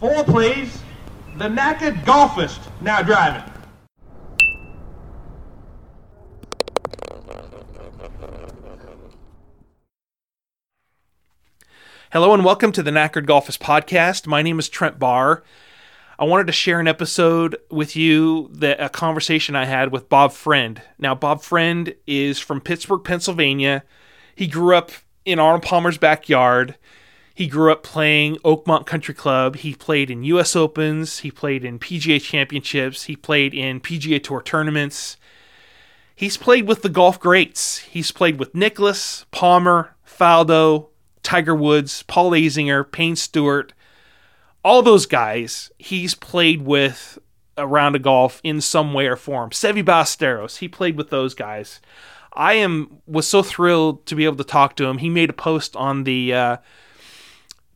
Four, please. The knackered golfist now driving. Hello and welcome to the Knackered Golfist podcast. My name is Trent Barr. I wanted to share an episode with you that a conversation I had with Bob Friend. Now, Bob Friend is from Pittsburgh, Pennsylvania. He grew up in Arnold Palmer's backyard. He grew up playing Oakmont Country Club. He played in U.S. Opens. He played in PGA Championships. He played in PGA Tour tournaments. He's played with the golf greats. He's played with Nicklaus, Palmer, Faldo, Tiger Woods, Paul Azinger, Payne Stewart, all those guys he's played with around a golf in some way or form. Seve Ballesteros, he played with those guys. I am was so thrilled to be able to talk to him. He made a post on the uh,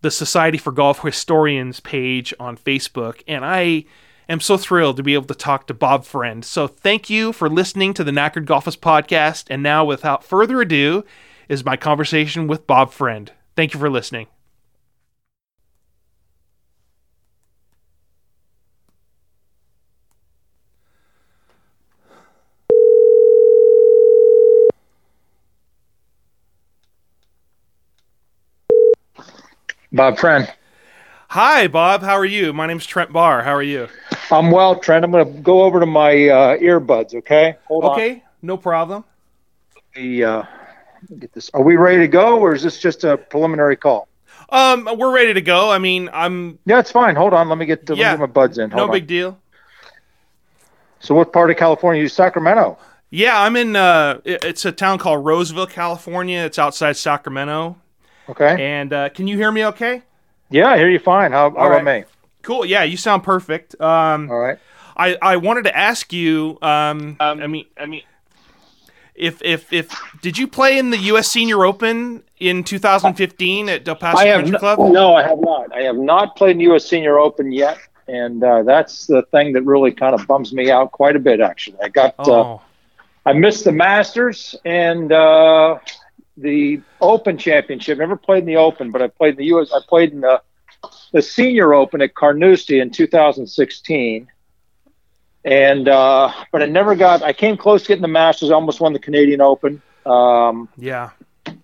the Society for Golf Historians page on Facebook, and I am so thrilled to be able to talk to Bob Friend. So thank you for listening to the Knackered Golfist podcast. And now, without further ado, is my conversation with Bob Friend. Thank you for listening. Bob Friend. Hi, Bob. How are you? My name's Trent Barr. How are you? I'm well, Trent. I'm going to go over to my uh, earbuds. Okay. Hold on okay, on. no problem. The uh, get this. Are we ready to go, or is this just a preliminary call? Um, we're ready to go. I mean, I'm. Yeah, it's fine. Hold on. Let me get, the, yeah, get my buds in. Hold no big deal. So, what part of California? You Sacramento? Yeah, I'm in. Uh, it's a town called Roseville, California. It's outside Sacramento. Okay. And uh, can you hear me? Okay. Yeah, I hear you fine. How, how about me? Cool. Yeah, you sound perfect. Um, All right. I, I wanted to ask you. Um, um, I mean, I mean, if if if did you play in the U.S. Senior Open in 2015 at Del Paso Country no, Club? No, I have not. I have not played in the U.S. Senior Open yet, and uh, that's the thing that really kind of bums me out quite a bit. Actually, I got. Uh, oh. Uh, I missed the Masters and uh, the Open Championship. Never played in the Open, but I played in the U.S. I played in the the Senior Open at Carnoustie in 2016 and uh, but I never got. I came close to getting the Masters. I almost won the Canadian Open. Um, yeah.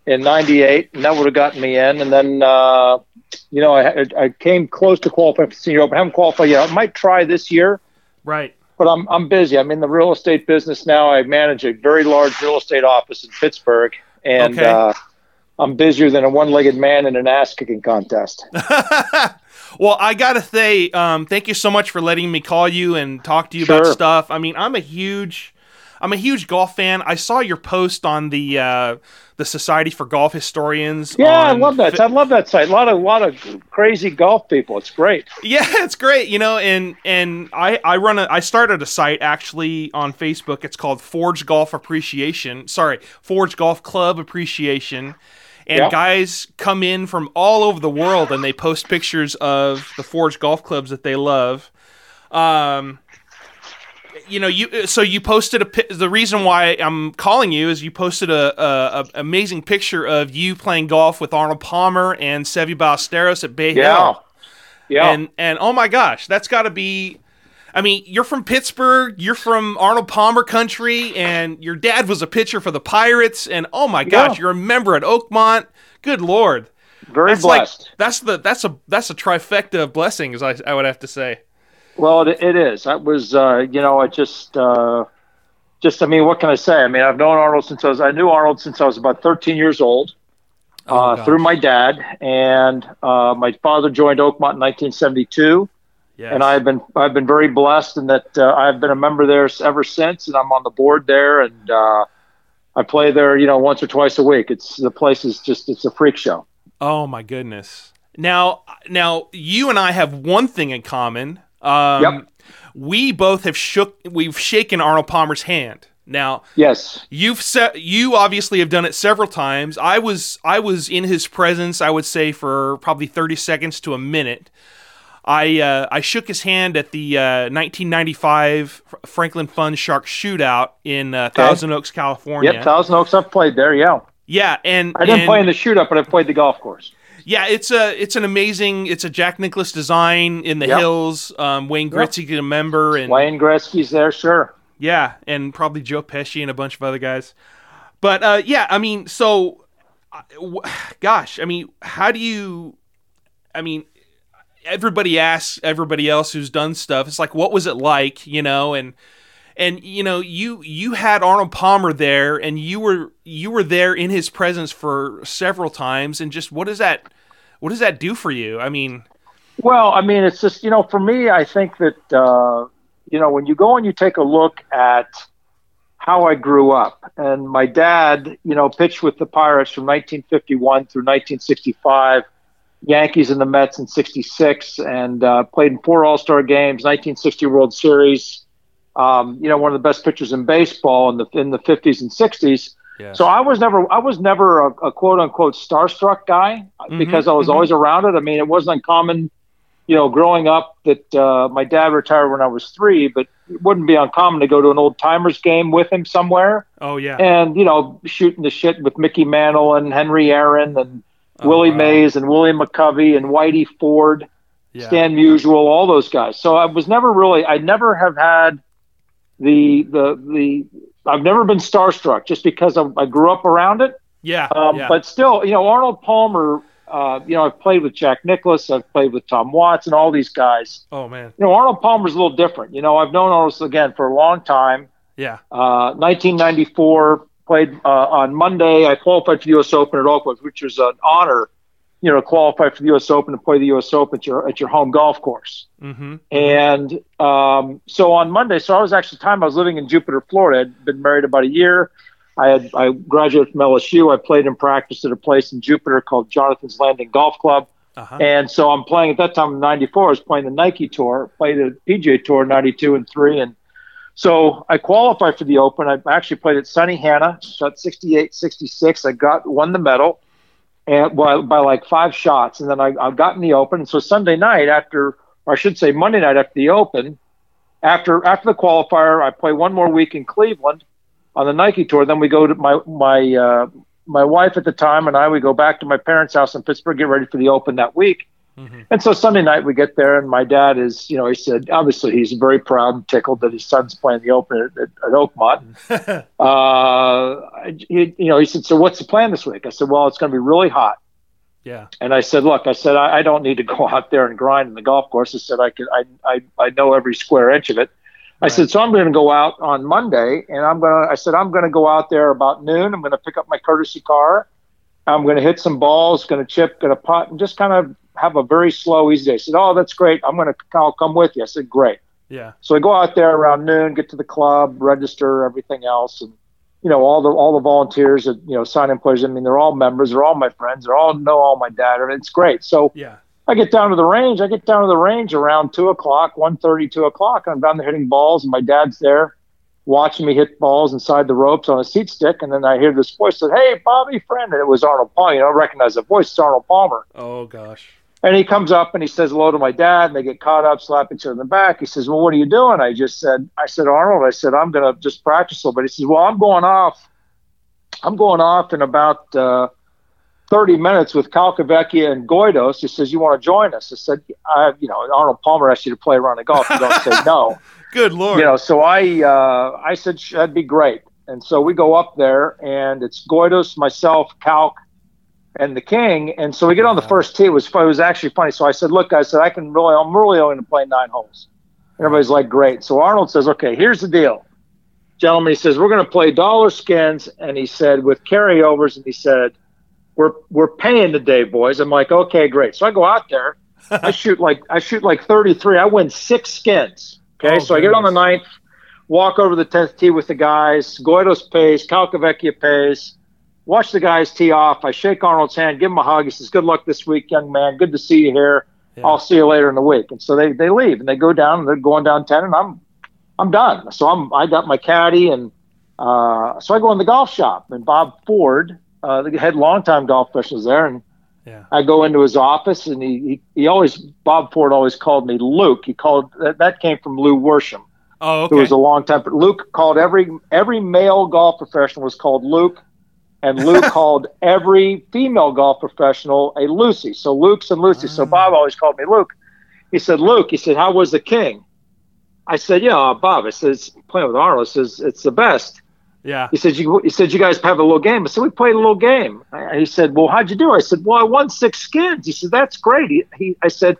In '98, and that would have gotten me in. And then, uh, you know, I, I came close to qualifying for the Senior Open. I haven't qualified yet. I might try this year. Right. But I'm I'm busy. I'm in the real estate business now. I manage a very large real estate office in Pittsburgh, and okay. uh, I'm busier than a one-legged man in an ass kicking contest. Well, I gotta say, um, thank you so much for letting me call you and talk to you sure. about stuff. I mean, I'm a huge, I'm a huge golf fan. I saw your post on the uh, the Society for Golf Historians. Yeah, I love that. I love that site. A lot of, a lot of crazy golf people. It's great. Yeah, it's great. You know, and and I I run a I started a site actually on Facebook. It's called Forge Golf Appreciation. Sorry, Forge Golf Club Appreciation and guys come in from all over the world and they post pictures of the Forge golf clubs that they love. Um, you know, you so you posted a. The reason why I'm calling you is you posted a, a, a amazing picture of you playing golf with Arnold Palmer and Seve Ballesteros at Bay yeah. Hill. Yeah. And and oh my gosh, that's got to be I mean, you're from Pittsburgh, you're from Arnold Palmer country, and your dad was a pitcher for the Pirates, and oh my gosh, yeah. you're a member at Oakmont. Good lord. Very that's blessed. Like, that's the that's a that's a trifecta of blessings, I, I would have to say. Well, it, it is. That was, uh, you know, I just, uh, just, I mean, what can I say? I mean, I've known Arnold since I was, I knew Arnold since I was about 13 years old, oh, uh, through my dad, and uh, my father joined Oakmont in 1972. Yes. And I've been I've been very blessed in that uh, I've been a member there ever since, and I'm on the board there, and uh, I play there, you know, once or twice a week. It's the place is just it's a freak show. Oh my goodness! Now, now you and I have one thing in common. Um, yep. We both have shook. We've shaken Arnold Palmer's hand. Now, yes, you've set. You obviously have done it several times. I was I was in his presence. I would say for probably thirty seconds to a minute. I uh, I shook his hand at the uh, 1995 Franklin Funds Shark Shootout in uh, Thousand Oaks, California. Yep, Thousand Oaks. I've played there. Yeah. Yeah, and I didn't and, play in the shootout, but I played the golf course. Yeah, it's a it's an amazing. It's a Jack Nicklaus design in the Yep. hills. Um, Wayne Gretzky, a member, and Wayne Gretzky's there, sure. yeah, and probably Joe Pesci and a bunch of other guys. But uh, yeah, I mean, so, uh, gosh, I mean, how do you? I mean, everybody asks everybody else who's done stuff. It's like, what was it like, you know? And and you know, you you had Arnold Palmer there, and you were you were there in his presence for several times. And just what is that what does that do for you? I mean, Well, I mean, it's just you know, for me, I think that uh, you know when you go and you take a look at how I grew up, and my dad, you know, pitched with the Pirates from 1951 through 1965, Yankees and the Mets in '66, and uh, played in four All Star games, 1960 World Series. Um, you know, one of the best pitchers in baseball in the in the 50s and 60s. So I was never I was never a, a quote unquote starstruck guy because I was mhm. always around it. I mean, it wasn't uncommon, you know, growing up that uh, my dad retired when I was three, but it wouldn't be uncommon to go to an old timers game with him somewhere oh yeah, and you know shooting the shit with Mickey Mantle and Henry Aaron and Oh, Willie wow. Mays and William McCovey and Whitey Ford. yeah, Stan Musial, all those guys. So I was never really, I never have had the the the. I've never been starstruck just because I, I grew up around it. yeah, Um, yeah. But still, you know, Arnold Palmer. Uh, you know, I've played with Jack Nicklaus. I've played with Tom Watts and all these guys. oh man, You know, Arnold Palmer's a little different. You know, I've known Arnold again for a long time. yeah, Uh, 1994, played uh, on Monday. I qualified for the U.S. Open at Oakmont, which was an honor, you know, qualify for the U.S. Open to play the U.S. Open at your at your home golf course. mm-hmm. And um, so on Monday, so I was actually time I was living in Jupiter, Florida. I'd been married about a year. I had I graduated from LSU. I played and practiced at a place in Jupiter called Jonathan's Landing Golf Club. uh-huh. And so I'm playing at that time in '94. I was playing the Nike Tour, played the PGA Tour '92 and three, and so I qualified for the Open. I actually played at Sunny Hannah, shot 68, 66. I got won the medal, and by, by like five shots, and then I, I got in the Open. So Sunday night after, or I should say Monday night after the Open, after after the qualifier, I play one more week in Cleveland on the Nike Tour. Then we go to my my uh, my wife at the time and I we go back to my parents' house in Pittsburgh, get ready for the Open that week. Mhm. And so Sunday night we get there, and my dad is, you know, he said obviously he's very proud and tickled that his son's playing the Open at, at, Oakmont. Uh, he, you know, he said, so what's the plan this week? I said, well, it's going to be really hot. yeah, And I said, look, I said, I, I don't need to go out there and grind in the golf course. I said, I can, I, I, I know every square inch of it. I said, so I'm going to go out on Monday and I'm going to, I said, I'm going to go out there about noon. I'm going to pick up my courtesy car. I'm going to hit some balls, going to chip, going to putt, and just kind of have a very slow, easy day. I said, oh, that's great. I'm going to, I'll come with you. I said, great. yeah, So I go out there around noon, get to the club, register, everything else, and you know all the all the volunteers that you know sign in players. I mean, they're all members. They're all my friends. They're all know all my dad. I mean, it's great. So yeah, I get down to the range. I get down to the range around two o'clock, one thirty, two o'clock. And I'm down there hitting balls, and my dad's there watching me hit balls inside the ropes on a seat stick. And then I hear this voice that, "Hey, Bobby, friend," and it was Arnold Palmer. You know, I recognize the voice. It's Arnold Palmer. oh gosh, And he comes up and he says hello to my dad, and they get caught up, slap each other in the back. He says, "Well, what are you doing?" I just said, "I said Arnold." I said, "I'm going to just practice a little bit." He says, "Well, I'm going off. I'm going off in about uh, 30 minutes with Calcavecchia and Goydos." He says, "You want to join us?" I said, "I, you know, Arnold Palmer asked you to play around the golf. You don't say no." good lord, you know, so I uh, I said that'd be great, and so we go up there, and it's Goydos, myself, Calc, and the King, and so we get on the first tee. It was it was actually funny. So I said, look, I said I can really, I'm really only going to play nine holes. Everybody's like, great. So Arnold says, okay, here's the deal, gentlemen. He says we're going to play dollar skins, and he said with carryovers, and he said we're we're paying today, boys. I'm like, okay, great. So I go out there. I shoot like I shoot like 33. I win six skins. Okay, Oh, so I get on the ninth, walk over the tenth tee with the guys. Goydos pays, Calcavecchia pays. Watch the guys tee off. I shake Arnold's hand, give him a hug. He says, "Good luck this week, young man. Good to see you here. Yeah. I'll see you later in the week." And so they, they leave and they go down and they're going down ten, and I'm I'm done. So I'm I got my caddy and uh, so I go in the golf shop and Bob Ford, uh, the head longtime golf professional, is there, and yeah, I go into his office and he, he, he always, Bob Ford always called me Luke. He called, that, that came from Lew Worsham, oh who okay, was a long time, Luke called every, every male golf professional was called Luke. And Luke called every female golf professional a Lucy. So Luke's and Lucy. So Bob always called me Luke. He said, Luke, he said, how was the king? I said, yeah, uh, Bob. I says, playing with Arnold. says, it's the best. Yeah. He said, you, he said, you guys have a little game. I said, we played a little game. I, he said, well, how'd you do? I said, well, I won six skins. He said, that's great. He, he I said,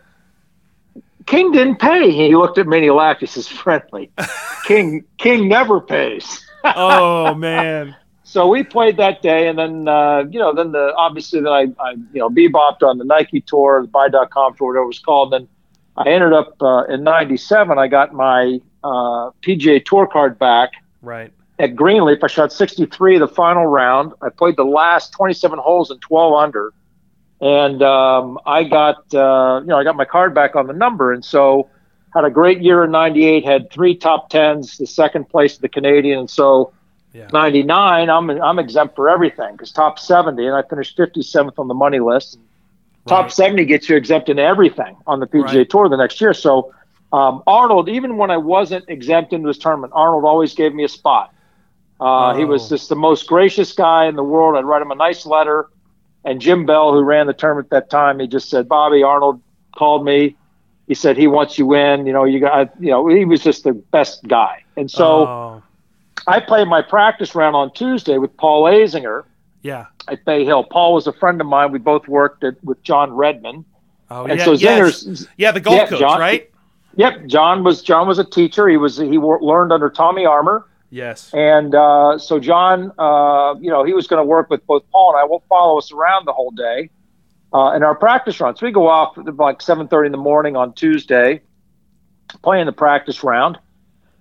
King didn't pay. He looked at me and he laughed. He says, friendly. King, King never pays. oh man. So we played that day, and then uh, you know, then the obviously then I, I you know bebopped on the Nike tour, the Buy.com tour, whatever it was called. Then I ended up uh, in '97. I got my uh, PGA Tour card back. Right. At Grenelefe, I shot 63 the final round. I played the last 27 holes in 12 under, and um, I got uh, you know I got my card back on the number, and so had a great year in '98. Had three top tens, the second place of the Canadian, and so yeah. 99, I'm I'm exempt for everything because top 70, and I finished 57th on the money list. Right. Top 70 gets you exempt in everything on the PGA right. Tour the next year. So um, Arnold, even when I wasn't exempt into this tournament, Arnold always gave me a spot. Uh, oh. He was oh. just the most gracious guy in the world. I'd write him a nice letter. And Jim Bell, who ran the tournament at that time, he just said, Bobby Arnold called me. He said he wants you in. You know, you got. You know, he was just the best guy. And so oh. I played my practice round on Tuesday with Paul Azinger. Yeah. At Bay Hill. Paul was a friend of mine. We both worked at, with John Redman. Oh, and yeah. So Zinger's, yes. Yeah, the golf yeah, coach, John, right? Yep. John was John was a teacher. He was he learned under Tommy Armour. Yes. And uh, so John, uh, you know, he was going to work with both Paul and I. Will follow us around the whole day uh, in our practice runs. We go off at like 7:30 in the morning on Tuesday, playing the practice round.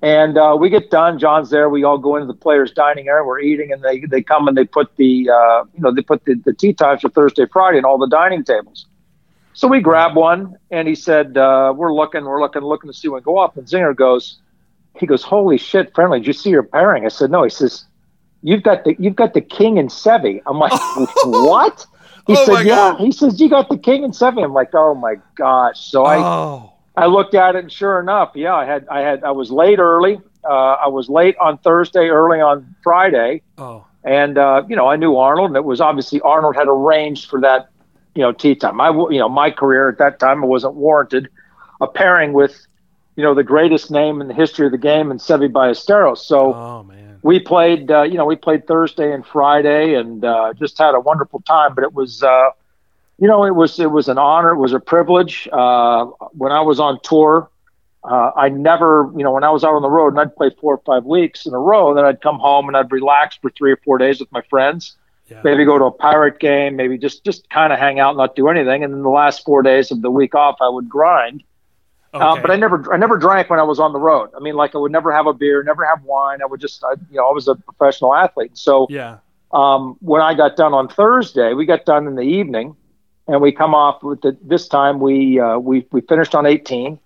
And uh, we get done. John's there. We all go into the players' dining area. We're eating, and they, they come and they put the uh, you know they put the, the tee times for Thursday, Friday, and all the dining tables. So we grab one, and he said, uh, "We're looking, we're looking, looking to see one go up." And Zinger goes, he goes, "Holy shit, friendly! Did you see your pairing?" I said, "No." He says, "You've got the you've got the king and Seve." I'm like, "What?" He oh said, "Yeah." God. He says, "You got the king and Seve." I'm like, "Oh my gosh!" So oh. I looked at it, and sure enough, yeah, I had I had I was late early. Uh, I was late on Thursday, early on Friday. Oh. And uh, you know, I knew Arnold, and it was obviously Arnold had arranged for that, you know, tee time. I, you know, my career at that time wasn't warranted a pairing with, you know, the greatest name in the history of the game and Seve Ballesteros. So, oh, man. we played, uh, you know, we played Thursday and Friday, and uh, just had a wonderful time. But it was, uh, you know, it was it was an honor. It was a privilege. Uh, when I was on tour, uh, I never, you know, when I was out on the road and I'd play four or five weeks in a row, then I'd come home and I'd relax for three or four days with my friends. Yeah. Maybe go to a pirate game, maybe just just kind of hang out, and not do anything. And then the last four days of the week off, I would grind. Uh, okay. but I never I never drank when I was on the road. I mean, like I would never have a beer, never have wine. I would just, I, you know, I was a professional athlete. So yeah. Um, when I got done on Thursday, we got done in the evening and we come off with the, this time we uh, we we finished on 18,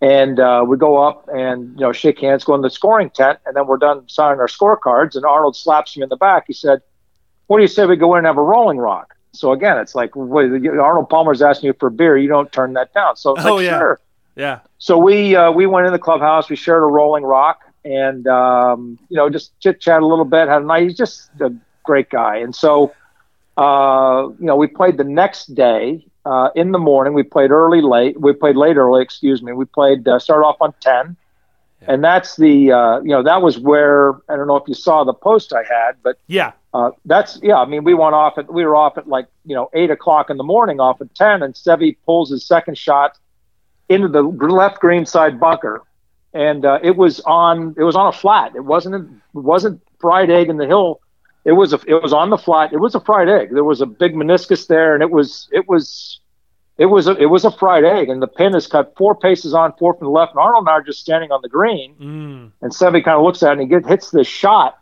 and uh, we go up and you know shake hands, go in the scoring tent, and then we're done signing our scorecards. And Arnold slaps me in the back. He said, "What do you say we go in and have a Rolling Rock?" So again, it's like Arnold Palmer's asking you for a beer. You don't turn that down. So oh, like, yeah. sure. Yeah. So we uh, we went in the clubhouse. We shared a Rolling Rock, and um, you know just chit chat a little bit. Had a night. He's just a great guy, and so uh, you know, we played the next day uh, in the morning. We played early, late. We played late, early. Excuse me. We played uh, started off on ten, yeah. and that's the uh, you know that was where I don't know if you saw the post I had, but yeah, uh, that's yeah. I mean, we went off at we were off at like you know eight o'clock in the morning, off at ten, and Seve pulls his second shot into the left green side bunker, and uh, it was on it was on a flat. It wasn't it wasn't fried egg in the hill it was a it was on the flat. It was a fried egg. There was a big meniscus there, and it was it was it was a, it was a fried egg. And the pin is cut four paces on, four from the left. And Arnold and I are just standing on the green, mm. and Seve kind of looks at it and he get, hits this shot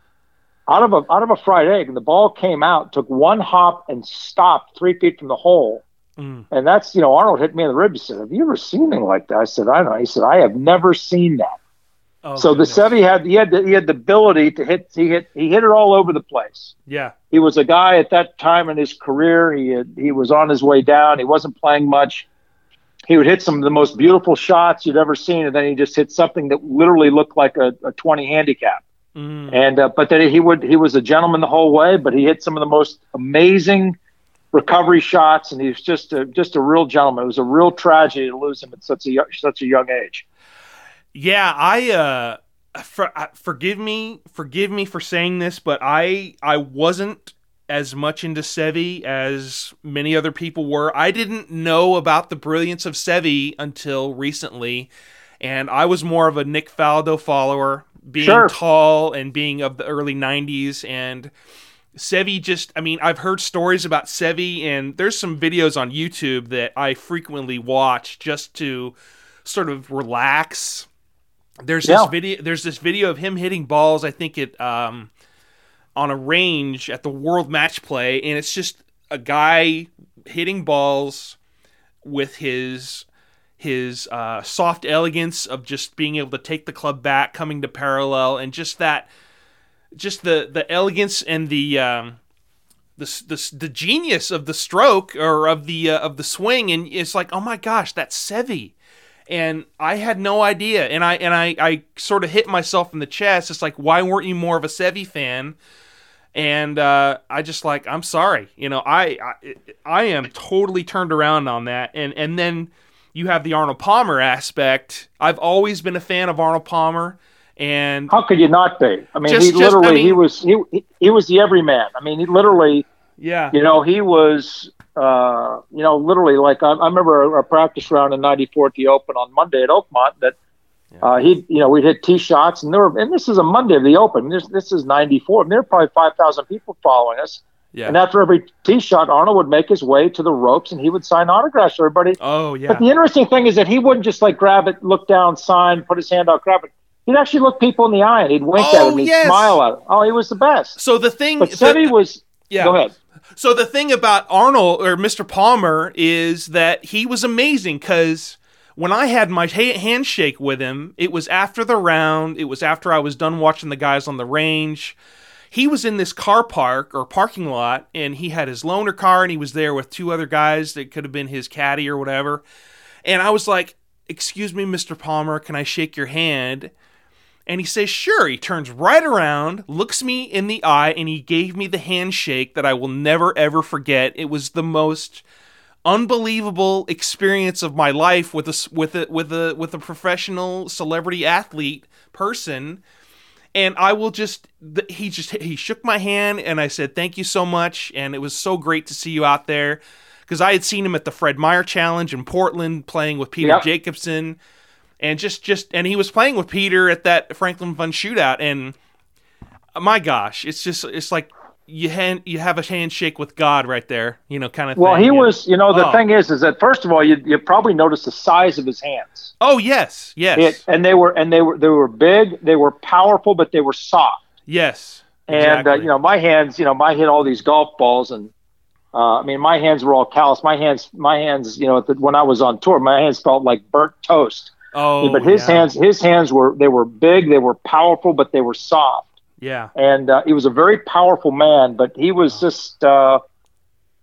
out of a out of a fried egg, and the ball came out, took one hop, and stopped three feet from the hole. Mm. And that's you know Arnold hit me in the ribs. He said, "Have you ever seen anything like that?" I said, "I don't know." He said, "I have never seen that." Oh, so goodness. the Seve had he had the, he had the ability to hit he hit he hit it all over the place. Yeah, he was a guy at that time in his career. He had, he was on his way down. He wasn't playing much. He would hit some of the most beautiful shots you'd ever seen, and then he just hit something that literally looked like a, a twenty handicap. Mm. And uh, but that he would he was a gentleman the whole way, but he hit some of the most amazing recovery shots, and he was just a just a real gentleman. It was a real tragedy to lose him at such a such a young age. Yeah, I uh, for, uh, forgive me, forgive me for saying this, but I I wasn't as much into Seve as many other people were. I didn't know about the brilliance of Seve until recently, and I was more of a Nick Faldo follower, being sure. tall and being of the early '90s and Seve just, I mean, I've heard stories about Seve, and there's some videos on YouTube that I frequently watch just to sort of relax. There's yeah. this video. There's this video of him hitting balls. I think it um, on a range at the World Match Play, and it's just a guy hitting balls with his his uh, soft elegance of just being able to take the club back, coming to parallel, and just that just the the elegance and the um, the, the the genius of the stroke or of the uh, of the swing, and it's like, oh my gosh, that's Seve, and I had no idea, and I and I I sort of hit myself in the chest. It's like, why weren't you more of a Seve fan? And uh, I just like, I'm sorry, you know, I, I I am totally turned around on that, and and then you have the Arnold Palmer aspect. I've always been a fan of Arnold Palmer. And how could you not be? I mean, just, he literally just, I mean, he was he he was the everyman. I mean, he literally, yeah, you know, he was, uh, you know, literally like I, I remember a, a, practice round in '94 at the Open on Monday at Oakmont that. Yeah. Uh, he, you know, we'd hit tee shots, and there were, and this is a Monday of the Open. This, this is '94, and there were probably five thousand people following us. Yeah. And after every tee shot, Arnold would make his way to the ropes and he would sign autographs for everybody. Oh yeah. But the interesting thing is that he wouldn't just like grab it, look down, sign, put his hand out, grab it he'd actually look people in the eye and he'd wink oh, at them, he'd yes. smile at them. Oh, he was the best. So the thing, but Seve was. Yeah. Go ahead. So the thing about Arnold or Mr. Palmer is that he was amazing because when I had my ha- handshake with him, it was after the round. It was after I was done watching the guys on the range. He was in this car park or parking lot, and he had his loaner car, and he was there with two other guys that could have been his caddy or whatever. And I was like, "Excuse me, Mr. Palmer, can I shake your hand?" And he says, Sure. He turns right around, looks me in the eye, and he gave me the handshake that I will never, ever forget. It was the most unbelievable experience of my life with a with a with a with a professional celebrity athlete person and I will just he just he shook my hand and I said thank you so much and it was so great to see you out there because I had seen him at the Fred Meyer Challenge in Portland playing with Peter yep. Jacobsen and just just and he was playing with Peter at that Franklin Funds shootout, and my gosh, it's just it's like you hand you have a handshake with God right there, you know, kind of. Well, thing. he yeah. was, you know, the oh. thing is, is that first of all, you you probably noticed the size of his hands. Oh yes, yes. It, and they were and they were they were big, they were powerful, but they were soft. Yes. And uh, you know, my hands, you know, I hit all these golf balls, and uh, I mean, my hands were all callous. My hands, my hands, you know, the, when I was on tour, my hands felt like burnt toast. Oh, but his yeah. hands, his hands were they were big, they were powerful, but they were soft. Yeah. And uh, he was a very powerful man, but he was just, uh,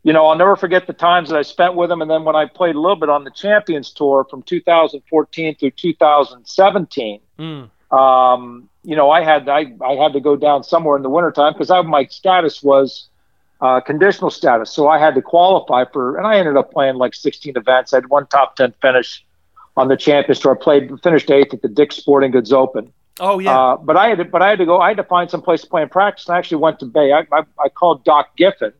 you know, I'll never forget the times that I spent with him. And then when I played a little bit on the Champions Tour from 2014 through 2017, mm. um, you know, I had I, I had to go down somewhere in the wintertime because my status was uh, conditional status, so I had to qualify for, and I ended up playing like 16 events. I had one top 10 finish on the Champions Tour. I played, finished eighth at the Dick's Sporting Goods Open. Oh yeah. Uh, but I had to, but I had to go. I had to find some place to play in practice. And I actually went to Bay. I, I, I called Doc Giffin,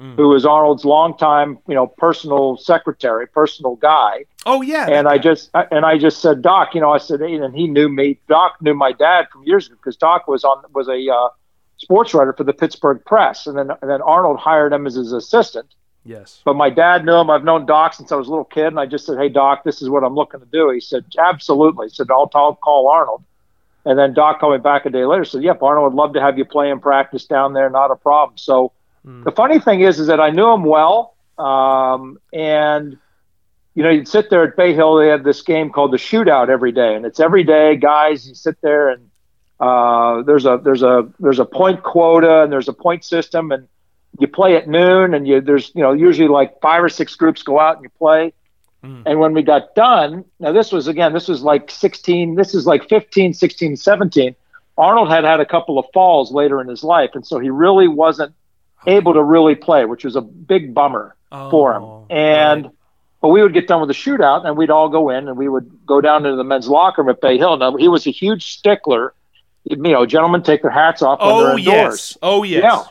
mm. who was Arnold's longtime, you know, personal secretary, personal guy. Oh yeah. And I just and I just said, Doc, you know, I said, hey, and he knew me. Doc knew my dad from years ago because Doc was on was a uh, sports writer for the Pittsburgh Press, and then and then Arnold hired him as his assistant. Yes. But my dad knew him. I've known Doc since I was a little kid, and I just said, "Hey, Doc, this is what I'm looking to do." He said, "Absolutely." He said, "I'll, call Arnold." And then Doc called me back a day later. Said, "Yep, Arnold would love to have you play in practice down there. Not a problem." So mm. the funny thing is, is that I knew him well, um, and you know, you'd sit there at Bay Hill. They had this game called the Shootout every day, and it's every day, guys. You sit there and uh, there's a there's a there's a point quota and there's a point system and you play at noon and you there's you know usually like five or six groups go out and you play mm. and when we got done now this was again this was like 16 this is like 15 16 17 Arnold had had a couple of falls later in his life, and so he really wasn't able to really play, which was a big bummer Oh, for him. And right. but we would get done with the shootout, and we'd all go in, and we would go down into the men's locker room at Bay Hill. Now he was a huge stickler. You know, gentlemen take their hats off when oh they're indoors. yes, oh yes, Yeah.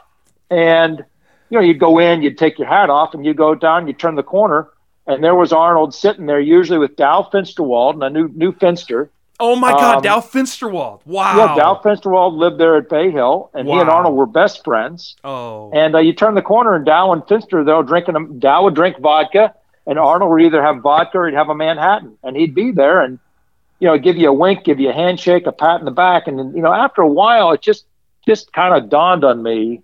And you know, you'd go in, you'd take your hat off, and you go down, you turn the corner, and there was Arnold sitting there, usually with Dow Finsterwald and a new new Finster. Oh my God, Um, Dow Finsterwald! Wow. Yeah, Dow Finsterwald lived there at Bay Hill, and he and Arnold were best friends. Oh. And uh, you turn the corner, and Dow and Finster, they're drinking. them- Dow would drink vodka, and Arnold would either have vodka or he'd have a Manhattan, and he'd be there and you know give you a wink, give you a handshake, a pat in the back, and then you know after a while, it just just kind of dawned on me.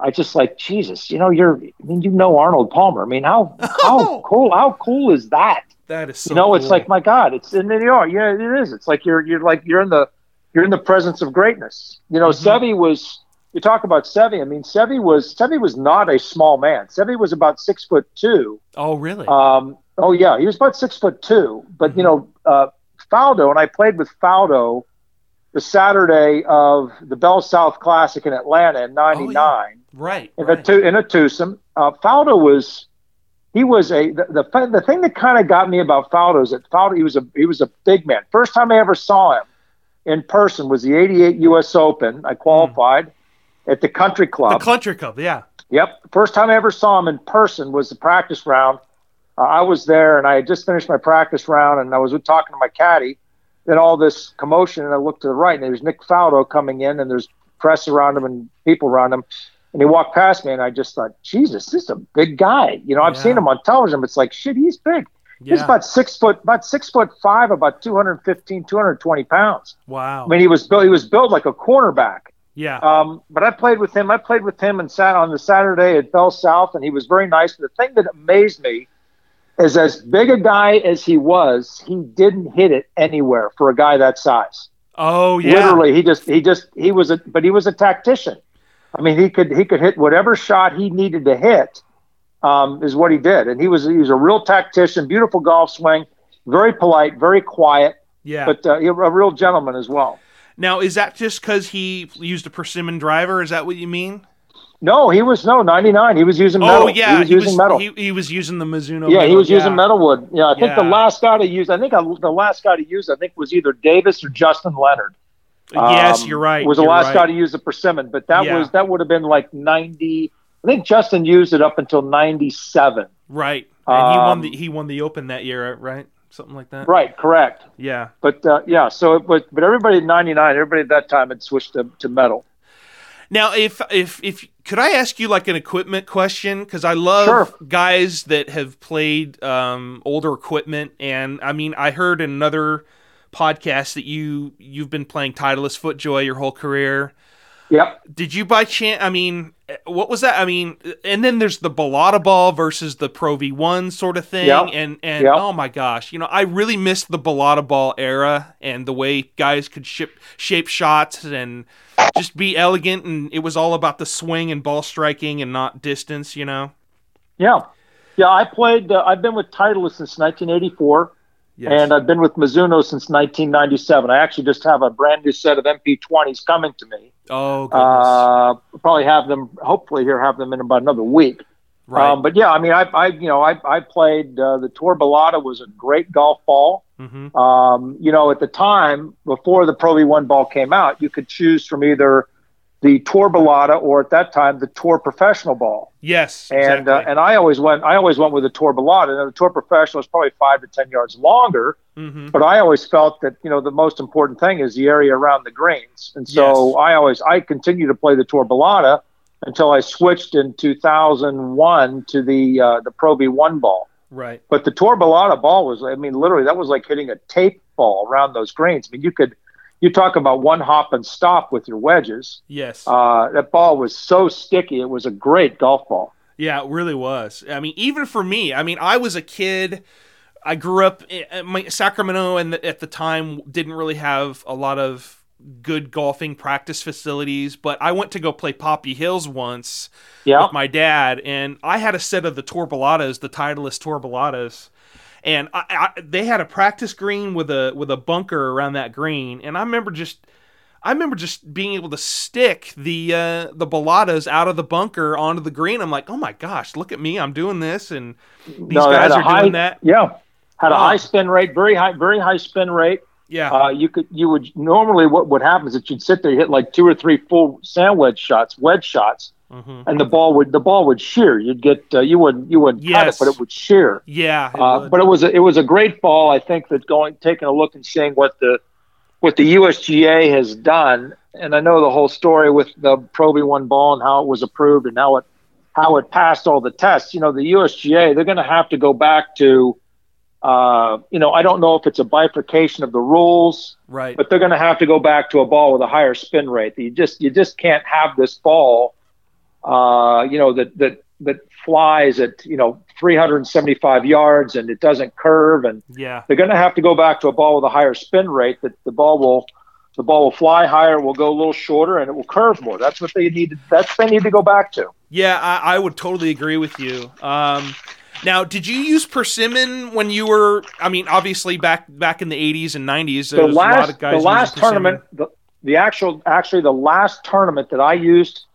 I just like Jesus, you know, you're. I mean, you know Arnold Palmer. I mean, how how cool how cool is that? that is so you know, it's like my God, it's and you are, yeah, it is. It's like you're you're like you're in the you're in the presence of greatness. You know, Mhm. Seve was. You talk about Seve. I mean, Seve was Seve was not a small man. Seve was about six foot two. Oh really? Um, oh yeah, he was about six foot two. But you know, uh, Faldo and I played with Faldo the Saturday of the Bell South Classic in Atlanta in '99 right. in a right. tu- in a twosome. Uh, Faldo was he was a the the, the thing that kind of got me about Faldo is that Faldo he was a he was a big man. First time I ever saw him in person was the '88 U.S. Open. I qualified at the Country Club. the Country Club. Yeah. Yep. First time I ever saw him in person was the practice round. Uh, I was there and I had just finished my practice round and I was talking to my caddy. Then all this commotion and I looked to the right and there's Nick Faldo coming in and there's press around him and people around him. And he walked past me and I just thought, Jesus, this is a big guy. You know, I've Yeah. seen him on television, but it's like, shit, he's big. He's about six foot, about six foot five, about 215, 220 pounds. wow. I mean, he was built, he was built like a cornerback. yeah. Um, but I played with him. I played with him and sat on the Saturday at Bell South, and he was very nice. But the thing that amazed me is, as big a guy as he was, he didn't hit it anywhere for a guy that size. oh yeah. Literally, he just he just he was a but he was a tactician. I mean, he could he could hit whatever shot he needed to hit. Um, is what he did, and he was he was a real tactician. Beautiful golf swing, very polite, very quiet, Yeah. but uh, a real gentleman as well. now is that just because he used a persimmon driver? Is that what you mean? No, he was no ninety nine. He was using Oh metal. yeah. he was using metal. He, he was using the Mizuno. yeah, he metal, was using metal wood. Yeah, I think the last guy to use, I think I, the last guy to use, I think was either Davis or Justin Leonard. Yes, Um, you're right. Was the last right. guy to use the persimmon, but that Yeah. was that would have been like ninety. I think Justin used it up until ninety seven. Right. And he won Um, the he won the Open that year, right? Something like that. Right, correct. Yeah. But uh, yeah, so it was, but everybody at ninety nine, everybody at that time had switched to, to metal. Now, if if if could I ask you like an equipment question? Because I love Sure. guys that have played um, older equipment, and I mean, I heard another podcast that you you've been playing Titleist FootJoy your whole career. Yep. Did you by chance? I mean, what was that? I mean, and then there's the Balata ball versus the Pro V1 sort of thing, Yep. and and Yep. oh my gosh, you know, I really missed the Balata ball era and the way guys could ship shape shots and just be elegant, and it was all about the swing and ball striking and not distance, you know. Yeah. Yeah, I played. Uh, I've been with Titleist since 1984. Yes. and I've been with Mizuno since 1997. I actually just have a brand new set of MP20s coming to me. oh goodness, Uh, probably have them. Hopefully, here have them in about another week. right. Um, but yeah, I mean, I, I you know, I, I played uh, the Tour Balata was a great golf ball. hmm Um, you know, at the time before the Pro V1 ball came out, you could choose from either the Tour Balata or at that time the Tour Professional ball. Yes, And exactly. uh, and I always went I always went with the Tour Balata. Now, the Tour Professional is probably five to ten yards longer, Mhm. but I always felt that you know the most important thing is the area around the greens, and so Yes. I always I continue to play the Tour Balata until I switched in 2001 to the uh, the Pro V1 ball. right. But the Tour Balata ball was I mean literally that was like hitting a tape ball around those greens. I mean you could you talk about one hop and stop with your wedges. Yes. Uh, that ball was so sticky; it was a great golf ball. Yeah, it really was. I mean, even for me, I mean, I was a kid. I grew up in my, Sacramento, and at the time didn't really have a lot of good golfing practice facilities. But I went to go play Poppy Hills once Yeah, with my dad, and I had a set of the Tour Balatas, the Titleist Tour Balatas, and I, I, they had a practice green with a with a bunker around that green, and I remember just. I remember just being able to stick the uh, the balatas out of the bunker onto the green. I'm like, oh my gosh, look at me, I'm doing this, and these No, guys are high- doing that. Yeah, had a Wow. high spin rate, very high, very high spin rate. Yeah, Uh, you could, you would normally what would happen is that you'd sit there, hit like two or three full sand wedge shots, wedge shots, Mhm. and the ball would the ball would shear. You'd get uh, you wouldn't you wouldn't cut it, but it would shear. yeah. it Uh, would. but it was a, it was a great ball. I think that going taking a look and seeing what the what the USGA has done, and I know the whole story with the Pro one ball and how it was approved and how it how it passed all the tests. You know, the USGA they're going to have to go back to. Uh, you know, I don't know if it's a bifurcation of the rules, right. but they're going to have to go back to a ball with a higher spin rate. You just you just can't have this ball, uh, you know, that that that flies at you know 375 yards and it doesn't curve, and yeah. they're going to have to go back to a ball with a higher spin rate. That the ball will the ball will fly higher, will go a little shorter, and it will curve more. That's what they need. To, that's what they need to go back to. Yeah, I, I would totally agree with you. Um, now, did you use persimmon when you were? I mean, obviously back back in the '80s and '90s, the was a lot last of guys the last tournament the, the actual actually the last tournament that I used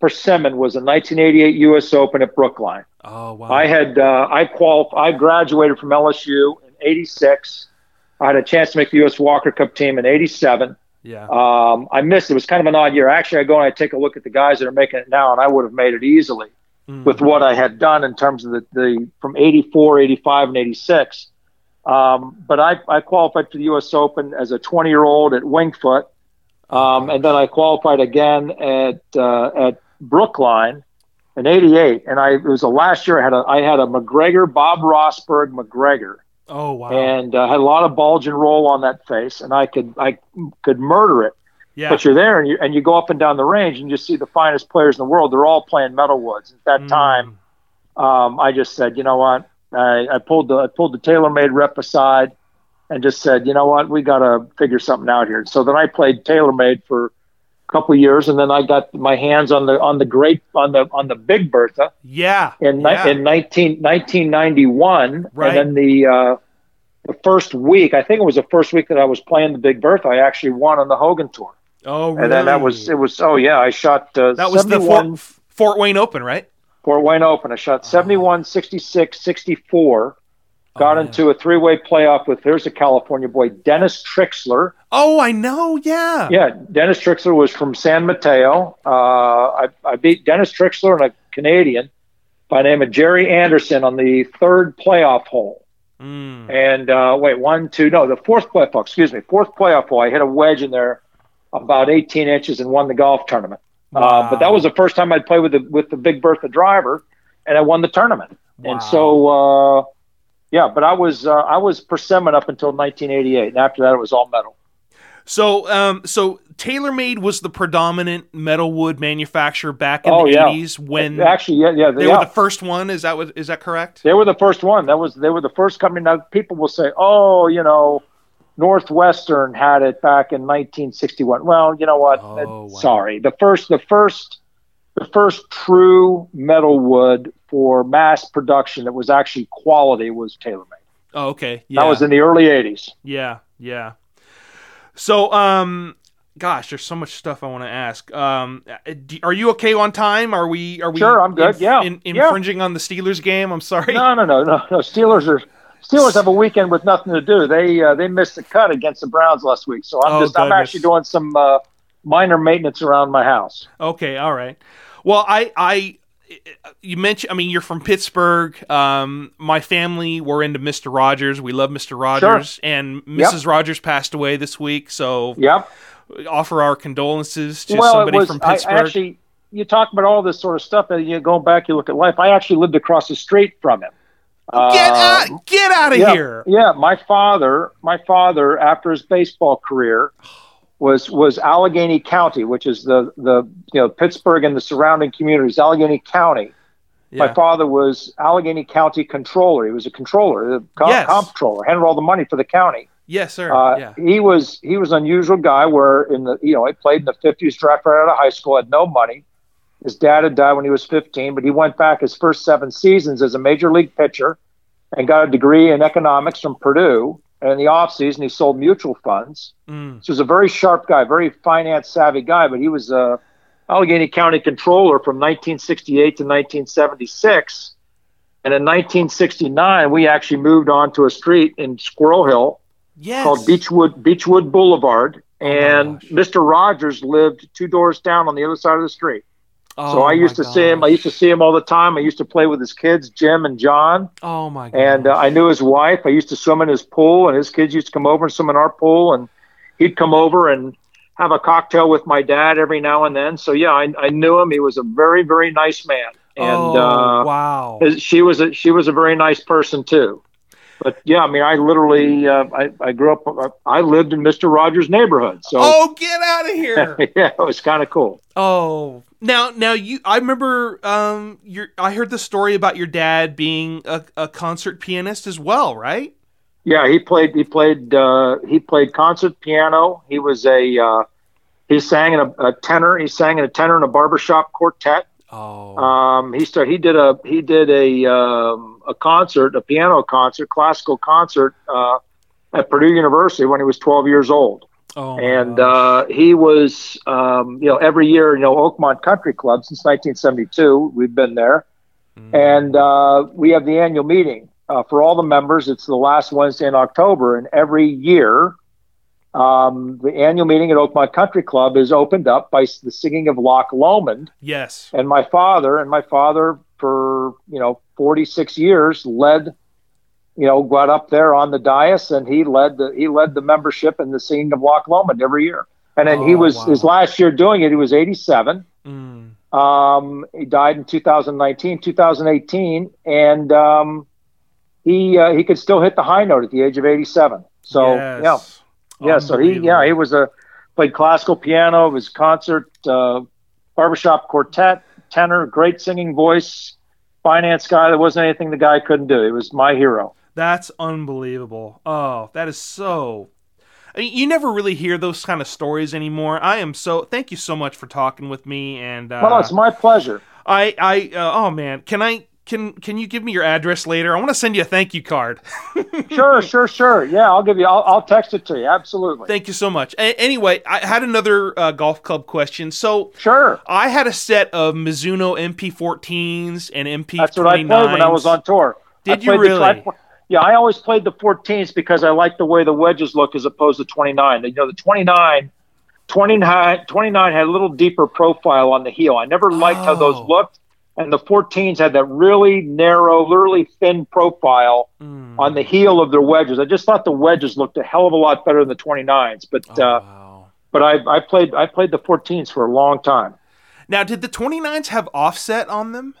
persimmon was the 1988 U.S. Open at Brookline. Oh wow! I had uh, I qualif- I graduated from LSU in '86. I had a chance to make the U.S. Walker Cup team in '87. yeah. Um, I missed. It was kind of an odd year. Actually, I go and I take a look at the guys that are making it now, and I would have made it easily Mm. with what I had done in terms of the, the from 84, 85, and 86. Um, but I, I qualified for the U.S. Open as a 20 year old at Winged Foot. Um, and then I qualified again at, uh, at Brookline in 88. And I, it was the last year I had a, I had a MacGregor, Bob Rosburg MacGregor oh wow! and uh, had a lot of bulge and roll on that face. And I could, I could murder it. yeah. But you're there and you, and you go up and down the range and you see the finest players in the world. They're all playing metalwoods. At that Mm. time, um, I just said, you know what? I, I pulled the I pulled the TaylorMade rep aside and just said, you know what? We got to figure something out here. So then I played TaylorMade for couple of years, and then I got my hands on the on the great on the on the Big Bertha yeah. in yeah. in 19, 1991, Right. and then the uh, the first week, I think it was the first week that I was playing the Big Bertha, I actually won on the Hogan Tour. oh really? And then that was it was oh yeah, I shot uh, that was the 71 Fort, Fort Wayne Open, right? Fort Wayne Open. I shot 71, 66, 64. Got Oh, into a three-way playoff with here's a California boy, Dennis Trixler. Oh, I know. Yeah. Yeah, Dennis Trixler was from San Mateo. Uh, I, I beat Dennis Trixler and a Canadian by the name of Jerry Anderson on the third playoff hole. Mm. And uh, wait, one, two, no, the fourth playoff hole, excuse me, fourth playoff hole. I hit a wedge in there about 18 inches and won the golf tournament. Uh, but that was the first time I'd play with the with the Big Bertha driver, and I won the tournament. Wow. And so, uh, yeah, but I was uh, I was persimmon up until 1988, and after that it was all metal. So, um, so TaylorMade was the predominant metal wood manufacturer back in Oh, the yeah. eighties when Actually, yeah, yeah, they yeah. were the first one. Is that what, is that correct? They were the first one. That was they were the first company. Now people will say, "Oh, you know, Northwestern had it back in 1961." Well, you know what? Oh, wow. Sorry, the first, the first, the first true metal wood for mass production that was actually quality was TaylorMade. Oh, okay. Yeah. That was in the early 80s. Yeah, yeah. So, um, gosh, there's so much stuff I want to ask. Um, do, are you okay on time? Are we? Are we? Sure, I'm good, yeah, yeah. infringing on the Steelers game. I'm sorry. No, no, no, no, no. Steelers are. Steelers have a weekend with nothing to do. They uh, they missed the cut against the Browns last week, so I'm Oh, just I'm actually doing some uh, minor maintenance around my house. Okay, all right. Well, I, I, you mentioned. I mean, you're from Pittsburgh. Um, my family were into Mister Rogers. We love Mister Rogers, and Mrs. Rogers passed away this week. So, Yep. offer our condolences to well, somebody was, from Pittsburgh. I actually, you talk about all this sort of stuff, and you go back, you look at life. I actually lived across the street from him. get Uh, out! Get out of yeah, here! Yeah, my father, my father, after his baseball career, was was Allegheny County, which is the the you know Pittsburgh and the surrounding communities. Allegheny County. Yeah. My father was Allegheny County controller. He was a controller, the com- Yes. comptroller, handled all the money for the county. Yes, sir. Uh, yeah. He was he was an unusual guy. Where in the you know he played in the fifties, drafted right out of high school, had no money. His dad had died when he was fifteen, but he went back his first seven seasons as a major league pitcher, and got a degree in economics from Purdue. And in the off season he sold mutual funds. Mm. So he was a very sharp guy, very finance savvy guy. But he was a Allegheny County controller from 1968 to 1976. And in 1969, we actually moved on to a street in Squirrel Hill Yes. called Beechwood Beechwood Boulevard, and gosh. Mr. Rogers lived two doors down on the other side of the street. Oh, so I used to see him. I used to see him all the time. I used to play with his kids, Jim and John, Oh my god. and uh, I knew his wife. I used to swim in his pool, and his kids used to come over and swim in our pool, and he'd come over and have a cocktail with my dad every now and then. So yeah, I, I knew him. He was a very very nice man, and oh, uh, wow. she was a she was a very nice person too. But yeah, I mean, I literally uh, I I grew up. I lived in Mister Rogers' neighborhood, so Oh, get out of here. yeah, it was kind of cool. oh. Now now you I remember um your I heard the story about your dad being a, a concert pianist as well, right? Yeah, he played he played uh, he played concert piano. He was a uh, he sang in a, a tenor. He sang in a tenor in a barbershop quartet. Oh. Um, he started. He did a he did a um, a concert, a piano concert, classical concert uh, at Purdue University when he was 12 years old. Oh and uh, he was, um, you know, every year, you know, Oakmont Country Club since 1972. We've been there, Mm. and uh, we have the annual meeting uh, for all the members. It's the last Wednesday in October, and every year, um, the annual meeting at Oakmont Country Club is opened up by the singing of Loch Lomond. yes. And my father, and my father for you know 46 years led you know, got up there on the dais and he led the he led the membership in the singing of Loch Lomond every year. And then he Oh, was wow. his last year doing it. He was 87. Mm. Um, he died in 2019, 2018, and um, he uh, he could still hit the high note at the age of 87. So yes. yeah, yeah. So he yeah he was a played classical piano. Was concert, uh, barbershop quartet, tenor, great singing voice. Finance guy. There wasn't anything the guy couldn't do. He was my hero. That's unbelievable. Oh, that is so. I mean, you never really hear those kind of stories anymore. I am so. Thank you so much for talking with me, and uh, Well, it's my pleasure. I, I, uh, oh man, can I, can, can you give me your address later? I want to send you a thank you card. Sure, sure, sure. Yeah, I'll give you. I'll, I'll text it to you. Absolutely. Thank you so much. A- anyway, I had another uh, golf club question. So Sure. I had a set of Mizuno MP14s and MP29s. That's what I played when I was on tour. Did I you played the- really? Yeah, I always played the 14s because I like the way the wedges look as opposed to 29. You know, the 29, 29, 29 had a little deeper profile on the heel. I never liked how those Oh. looked, and the 14s had that really narrow, really thin profile Mm. on the heel of their wedges. I just thought the wedges looked a hell of a lot better than the 29s. But Oh, uh, wow. but I, I played I played the 14s for a long time. Now, did the 29s have offset on them?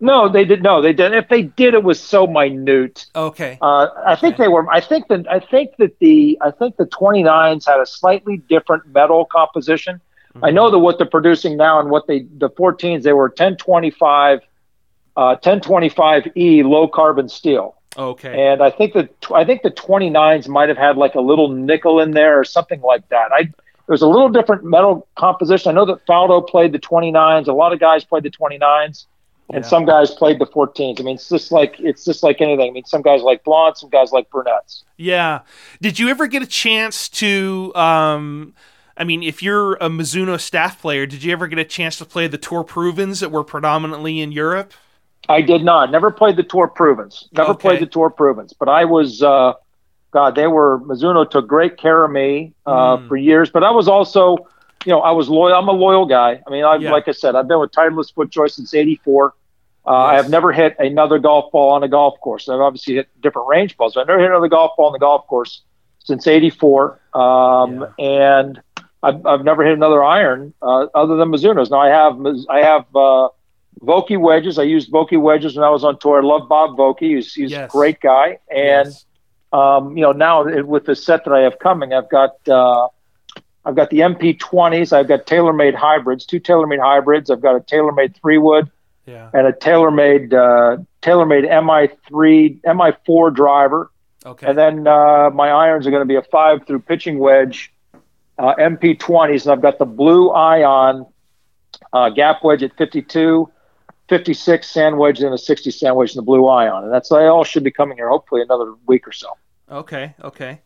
No, they did. No, they did. If they did, it was so minute. Okay. Uh, I think Okay. they were. I think that I think that the I think the 29s had a slightly different metal composition. I know that what they're producing now and what they the 14s they were 1025 uh, 1025e low carbon steel. Okay. And I think that I think the 29s might have had like a little nickel in there or something like that. I it was a little different metal composition. I know that Faldo played the 29s. A lot of guys played the 29s, and Yeah. some guys played the 14s. I mean, it's just like it's just like anything. I mean, some guys like blondes, some guys like brunettes. Yeah. Did you ever get a chance to um I mean, if you're a Mizuno staff player, did you ever get a chance to play the Tour Provens that were predominantly in Europe? I did not. Never played the Tour Provens. Never Okay. played the Tour Provens. But I was, uh, God, they were Mizuno took great care of me uh, Mm. for years. But I was also, you know, I was loyal. I'm a loyal guy. I mean, I, Yeah. like I said, I've been with Titleist FootJoy since '84. Uh, I have never hit another golf ball on a golf course. I've obviously hit different range balls. But I've never hit another golf ball on the golf course since '84. Um, And I've, I've never hit another iron uh, other than Mizuno's. Now I have I have uh, Vokey wedges. I used Vokey wedges when I was on tour. I love Bob Vokey. He's, he's Yes. a great guy. And Yes. um, you know now it- with the set that I have coming, I've got uh, I've got the MP20s. I've got TaylorMade hybrids, two TaylorMade hybrids. I've got a TaylorMade three wood Yeah. and a TaylorMade uh, TaylorMade MI3 MI4 driver. Okay. And then uh, my irons are going to be a five through pitching wedge, uh, MP20s, and I've got the blue ion uh, gap wedge at 52, 56 sand wedge, and a 60 sand wedge in the blue ion, and that's they all should be coming here hopefully another week or so. Okay, okay.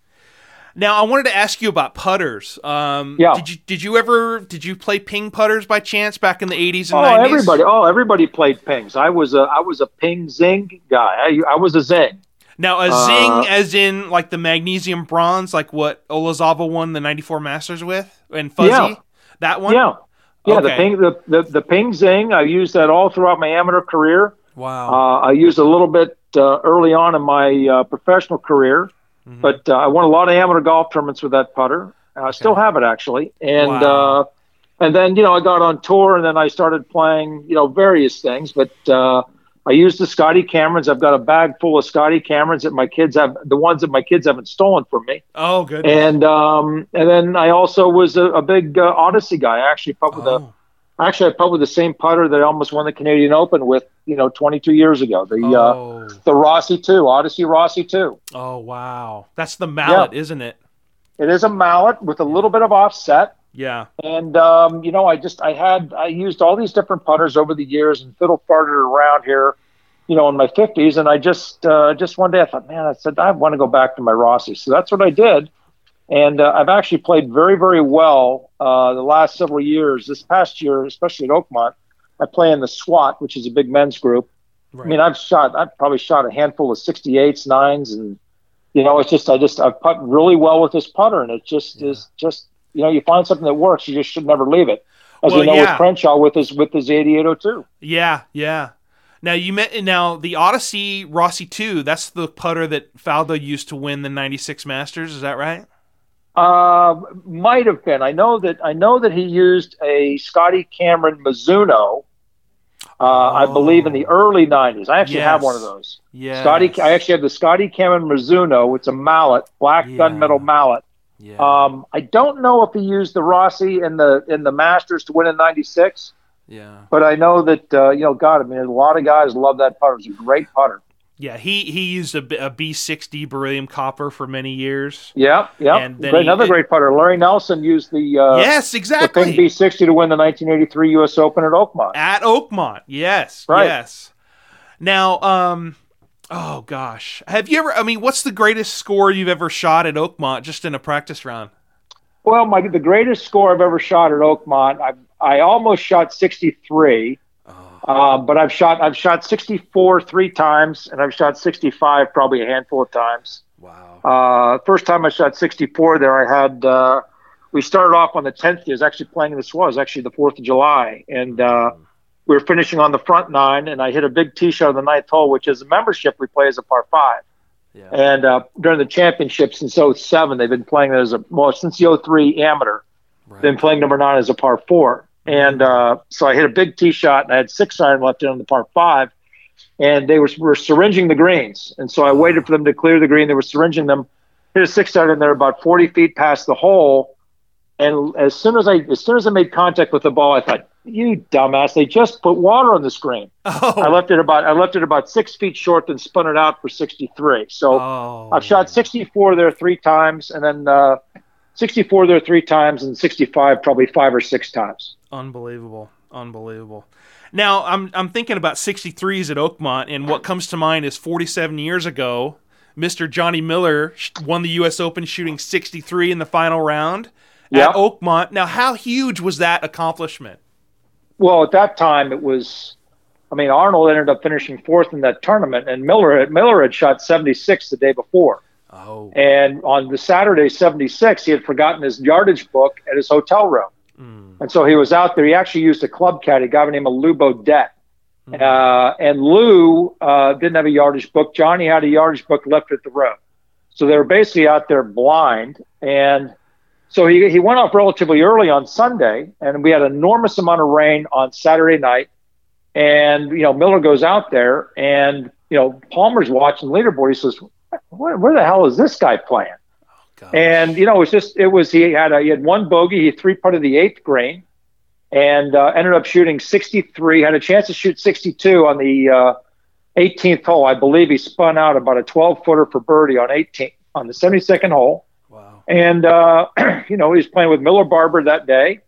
Now I wanted to ask you about putters. Um, Yeah. Did you did you ever did you play ping putters by chance back in the eighties and Oh, nineties? everybody! Oh, everybody played pings. I was a I was a ping zing guy. I, I was a zing. Now a Uh, zing, as in like the magnesium bronze, like what Olazabal won the '94 Masters with, and fuzzy. Yeah. That one. Yeah, yeah. The ping the, the the ping zing. I used that all throughout my amateur career. Wow. Uh, I used a little bit uh, early on in my uh, professional career, Mhm. but uh, I won a lot of amateur golf tournaments with that putter. I still have it actually, and Wow. uh, and then you know I got on tour, and then I started playing you know various things, but. Uh, I used the Scotty Camerons. I've got a bag full of Scotty Camerons that my kids have, the ones that my kids haven't stolen from me. oh, good. And um, and then I also was a, a big uh, Odyssey guy. I actually put with a oh. Actually I with the same putter that I almost won the Canadian Open with, you know, 22 years ago. The uh, oh. the Rossi two, Odyssey Rossi two. oh, wow. That's the mallet, isn't it? It is a mallet with a little bit of offset. Yeah. And um, you know, I just I had I used all these different putters over the years and fiddle farted around here, you know, in my fifties. And I just uh, just one day I thought, man, I said I want to go back to my Rossi. So that's what I did. And uh, I've actually played very very well uh, the last several years. This past year, especially at Oakmont, I play in the SWAT, which is a big men's group. Right. I mean, I've shot I've probably shot a handful of 68s, nines, and you know, it's just I just I've putt really well with this putter, and it just Yeah. is just you know, you find something that works, you just should never leave it. As Well, we know yeah. with Crenshaw with his with his 8802. Yeah, yeah. Now you met now the Odyssey Rossi two. That's the putter that Faldo used to win the '96 Masters. Is that right? Uh, might have been. I know that I know that he used a Scotty Cameron Mizuno. Uh, I believe in the early '90s. I actually have one of those. Yeah. Scotty, I actually have the Scotty Cameron Mizuno. It's a mallet, black Yeah. gunmetal mallet. Yeah. Um, I don't know if he used the Rossi in the in the Masters to win in '96, yeah. but I know that uh, you know, God, I mean, a lot of guys love that putter. It's a great putter. Yeah. He he used a, B- a B60 beryllium copper for many years. Yeah, yeah. And then Great, he- another great putter. Larry Nelson used the uh, yes, the exactly. Ping B60 to win the 1983 U.S. Open at Oakmont. At Oakmont. Yes. Right. Yes. Now, um, oh gosh, have you ever? I mean, what's the greatest score you've ever shot at Oakmont just in a practice round? Well, my the greatest score I've ever shot at Oakmont, I I almost shot 63, Oh, uh, but I've shot I've shot 64 three times, and I've shot 65 probably a handful of times. wow. Uh, first time I shot 64 there, I had uh, we started off on the 10th. He was actually playing this was actually the 4th of July, and uh, we were finishing on the front nine, and I hit a big tee shot on the ninth hole, which is a membership we play as a par five. Yeah. And uh, during the championship since 07, they've been playing it as a well since the 03 amateur. Right. Been playing number nine as a par four, and uh, so I hit a big tee shot, and I had six iron left in on the par five, and they were, were syringing the greens, and so I waited for them to clear the green. They were syringing them. Hit a six iron in there about 40 feet past the hole, and as soon as I as soon as I made contact with the ball, I thought, "You dumbass! They just put water on the screen." oh. I left it about I left it about six feet short, then spun it out for 63. So. Oh. I've shot 64 there three times, and then uh, 64 there three times, and 65 probably five or six times. Unbelievable. Unbelievable. Now, I'm I'm thinking about 63s at Oakmont, and what comes to mind is 47 years ago, Mr. Johnny Miller won the U.S. Open shooting 63 in the final round Yeah. at Oakmont. Now, how huge was that accomplishment? Well, at that time it was, I mean, Arnold ended up finishing fourth in that tournament, and Miller had, Miller had shot 76 the day before, Oh, and on the Saturday 76 he had forgotten his yardage book at his hotel room, mm, and so he was out there. He actually used a club caddy, a guy named Lou Baudet. mm. Uh, and Lou uh, didn't have a yardage book. Johnny had a yardage book left at the road. So they were basically out there blind. And so he, he went off relatively early on Sunday, and we had an enormous amount of rain on Saturday night. And, you know, Miller goes out there, and, you know, Palmer's watching the leaderboard. He says, where, where the hell is this guy playing? Gosh. And you know, it was just it was he had a, he had one bogey, he three putted the eighth green, and uh, ended up shooting 63. Had a chance to shoot 62 on the uh, 18th hole, I believe. He spun out about a 12 footer for birdie on 18 on the 72nd hole, wow. and uh, you know he was playing with Miller Barber that day.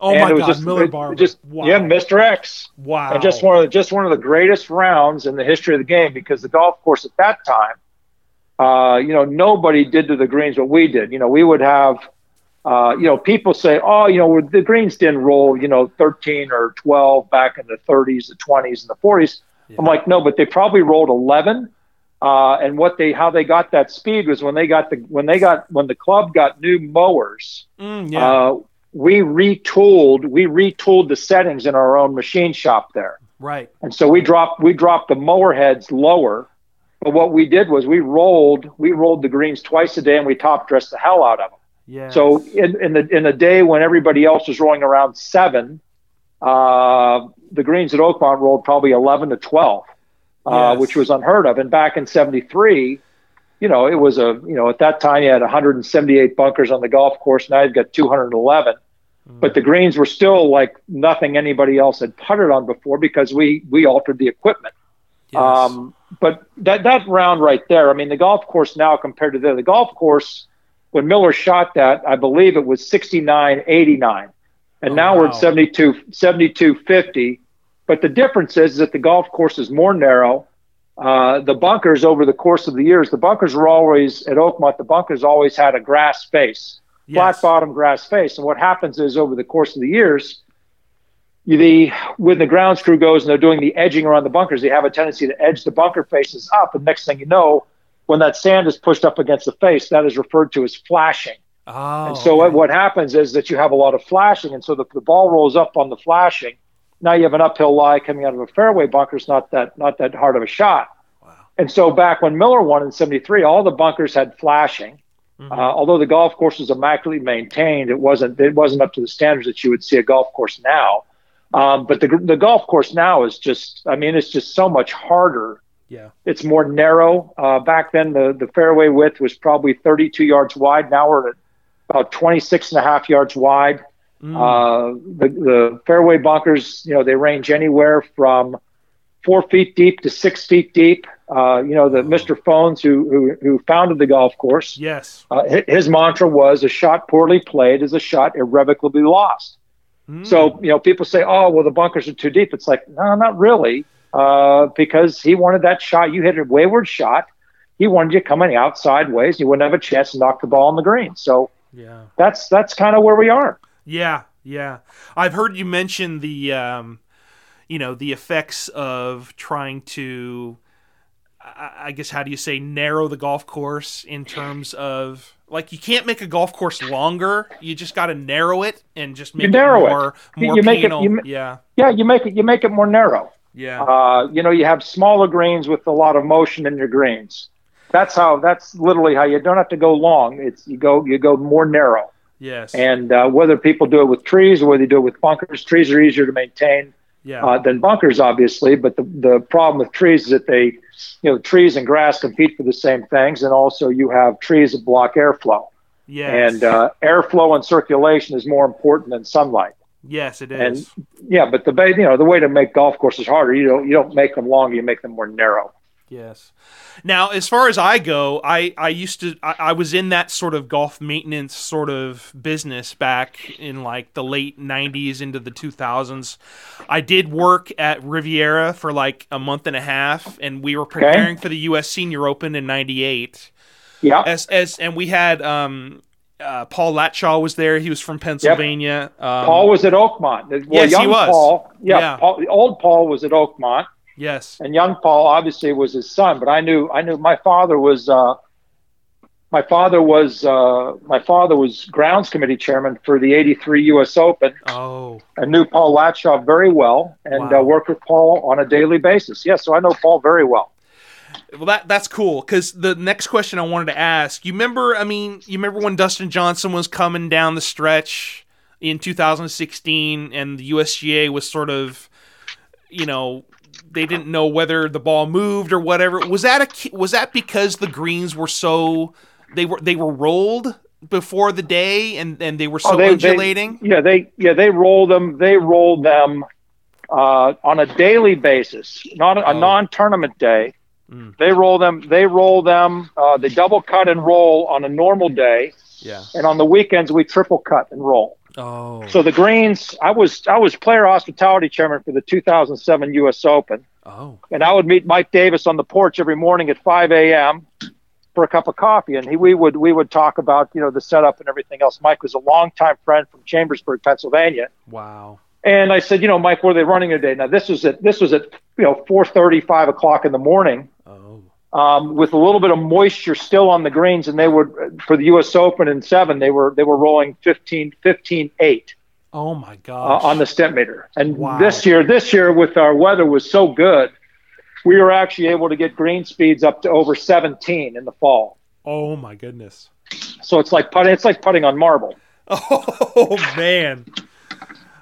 Oh and my it was God, just, Miller Barber. just wow. yeah, Mr. X. wow. And just one of the just one of the greatest rounds in the history of the game because the golf course at that time uh, you know, nobody did to the greens what we did. You know, we would have, uh, you know, people say, oh, you know, the greens didn't roll, you know, 13 or 12 back in the 30s, the 20s, and the 40s. Yeah. I'm like, no, but they probably rolled 11. Uh, and what they, how they got that speed was when they got the, when they got, when the club got new mowers, mm, yeah. Uh, we retooled, we retooled the settings in our own machine shop there. Right. And so we dropped, we dropped the mower heads lower but what we did was we rolled we rolled the greens twice a day and we top dressed the hell out of them. Yeah. So in, in the in the day when everybody else was rolling around seven, uh, the greens at Oakmont rolled probably eleven to twelve, uh, yes. which was unheard of. And back in '73, you know, it was a you know at that time you had 178 bunkers on the golf course. Now you've got 211. Mm. But the greens were still like nothing anybody else had putted on before because we we altered the equipment. Yes. Um, but that that round right there, I mean, the golf course now compared to the, the golf course when Miller shot that, I believe it was 69 89. And oh, now wow. we're at 72 72 50. But the difference is that the golf course is more narrow. Uh, the bunkers over the course of the years, the bunkers were always at Oakmont, the bunkers always had a grass face, yes. flat bottom grass face. And what happens is over the course of the years, the when the grounds crew goes and they're doing the edging around the bunkers, they have a tendency to edge the bunker faces up. And next thing you know, when that sand is pushed up against the face, that is referred to as flashing. Oh, and so okay. what happens is that you have a lot of flashing, and so the, the ball rolls up on the flashing. Now you have an uphill lie coming out of a fairway bunker. It's not that not that hard of a shot. Wow. And so back when Miller won in '73, all the bunkers had flashing. Mm-hmm. Uh, although the golf course was immaculately maintained, it wasn't it wasn't up to the standards that you would see a golf course now. Um, but the the golf course now is just, I mean, it's just so much harder. Yeah. It's more narrow. Uh, back then, the, the fairway width was probably 32 yards wide. Now we're at about 26 and a half yards wide. Mm. Uh, the, the fairway bunkers, you know, they range anywhere from four feet deep to six feet deep. Uh, you know, the Mr. Fownes who, who, who founded the golf course. Yes. Uh, his mantra was a shot poorly played is a shot irrevocably lost. So, hmm. you know, people say, oh, well, the bunkers are too deep. It's like, no, not really, uh, because he wanted that shot. You hit a wayward shot. He wanted you coming out sideways. You wouldn't have a chance to knock the ball on the green. So, yeah, that's that's kind of where we are. Yeah, yeah. I've heard you mention the, um, you know, the effects of trying to, I guess, how do you say, narrow the golf course in terms of like you can't make a golf course longer. You just got to narrow it and just make you narrow it more it. more you make penal. It, you, yeah, yeah. You make it. You make it more narrow. Yeah. Uh, you know, you have smaller greens with a lot of motion in your greens. That's how. That's literally how you don't have to go long. It's you go you go more narrow. Yes. And uh, whether people do it with trees or whether they do it with bunkers, trees are easier to maintain yeah. uh, than bunkers, obviously. But the, the problem with trees is that they, you know, trees and grass compete for the same things, and also you have trees that block airflow. Yes. And uh, airflow and circulation is more important than sunlight. Yes, it is. And yeah, but the you know the way to make golf courses harder, you don't you don't make them longer, you make them more narrow. Yes. Now, as far as I go, I, I used to I, I, was in that sort of golf maintenance sort of business back in like the late '90s into the 2000s. I did work at Riviera for like a month and a half, and we were preparing okay. for the U.S. Senior Open in '98. Yeah. As as and we had um uh, Paul Latshaw was there. He was from Pennsylvania. Yep. Um, Paul was at Oakmont. Well, yes, young he was. Paul, yeah, yeah. Paul, old Paul was at Oakmont. Yes. And young Paul obviously was his son, but I knew I knew my father was uh, my father was uh, my father was grounds committee chairman for the '83 U.S. Open. Oh. I knew Paul Latshaw very well and wow. uh, worked with Paul on a daily basis. Yes, yeah, so I know Paul very well. Well, that that's cool because the next question I wanted to ask you remember I mean you remember when Dustin Johnson was coming down the stretch in 2016 and the USGA was sort of you know they didn't know whether the ball moved or whatever was that a was that because the greens were so they were they were rolled before the day and and they were so oh, they, undulating they, yeah they yeah they rolled them they rolled them uh, on a daily basis not a, oh. non-tournament day Mm. They roll them. They roll them. Uh, they double cut and roll on a normal day. Yeah. And on the weekends we triple cut and roll. Oh. So the greens. I was I was player hospitality chairman for the 2007 U.S. Open. Oh. And I would meet Mike Davis on the porch every morning at 5 a.m. for a cup of coffee, and he, we would we would talk about you know the setup and everything else. Mike was a longtime friend from Chambersburg, Pennsylvania. Wow. And I said, you know, Mike, where are they running today? Now this was at this was at you know 4:30, 5 o'clock in the morning. Oh. Um, with a little bit of moisture still on the greens, and they were for the U.S. Open in seven. They were they were rolling 15, 15 8 Oh my uh, on the Stimpmeter. And Wow. this year, this year with our weather was so good, we were actually able to get green speeds up to over 17 in the fall. oh my goodness. So it's like putting, it's like putting on marble. Oh man.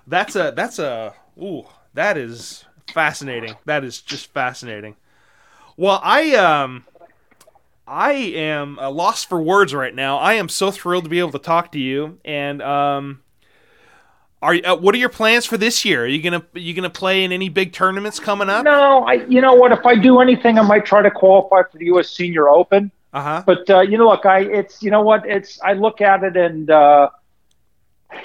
That's a that's a ooh, that is fascinating. That is just fascinating. Well, I um I am uh, lost for words right now. I am so thrilled to be able to talk to you and um are uh, what are your plans for this year? Are you gonna are you gonna play in any big tournaments coming up? No, I, you know what? If I do anything, I might try to qualify for the U.S. Senior Open. Uh huh. But uh, you know, look, I it's you know what? It's I look at it and uh,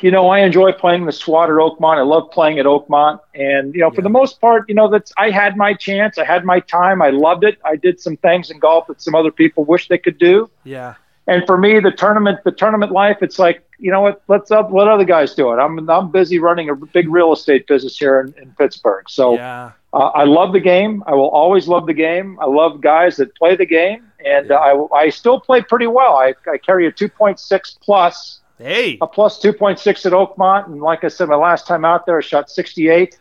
you know I enjoy playing the SWAT at Oakmont. I love playing at Oakmont, and you know for Yeah. the most part, you know that's I had my chance. I had my time. I loved it. I did some things in golf that some other people wish they could do. Yeah. And for me, the tournament, the tournament life, it's like you know what? Let's up, let other guys do it. I'm I'm busy running a big real estate business here in, in Pittsburgh. So Yeah. uh, I love the game. I will always love the game. I love guys that play the game, and Yeah. uh, I, I still play pretty well. I, I carry a 2.6 plus, Hey. a plus 2.6 at Oakmont, and like I said, my last time out there, I shot 68.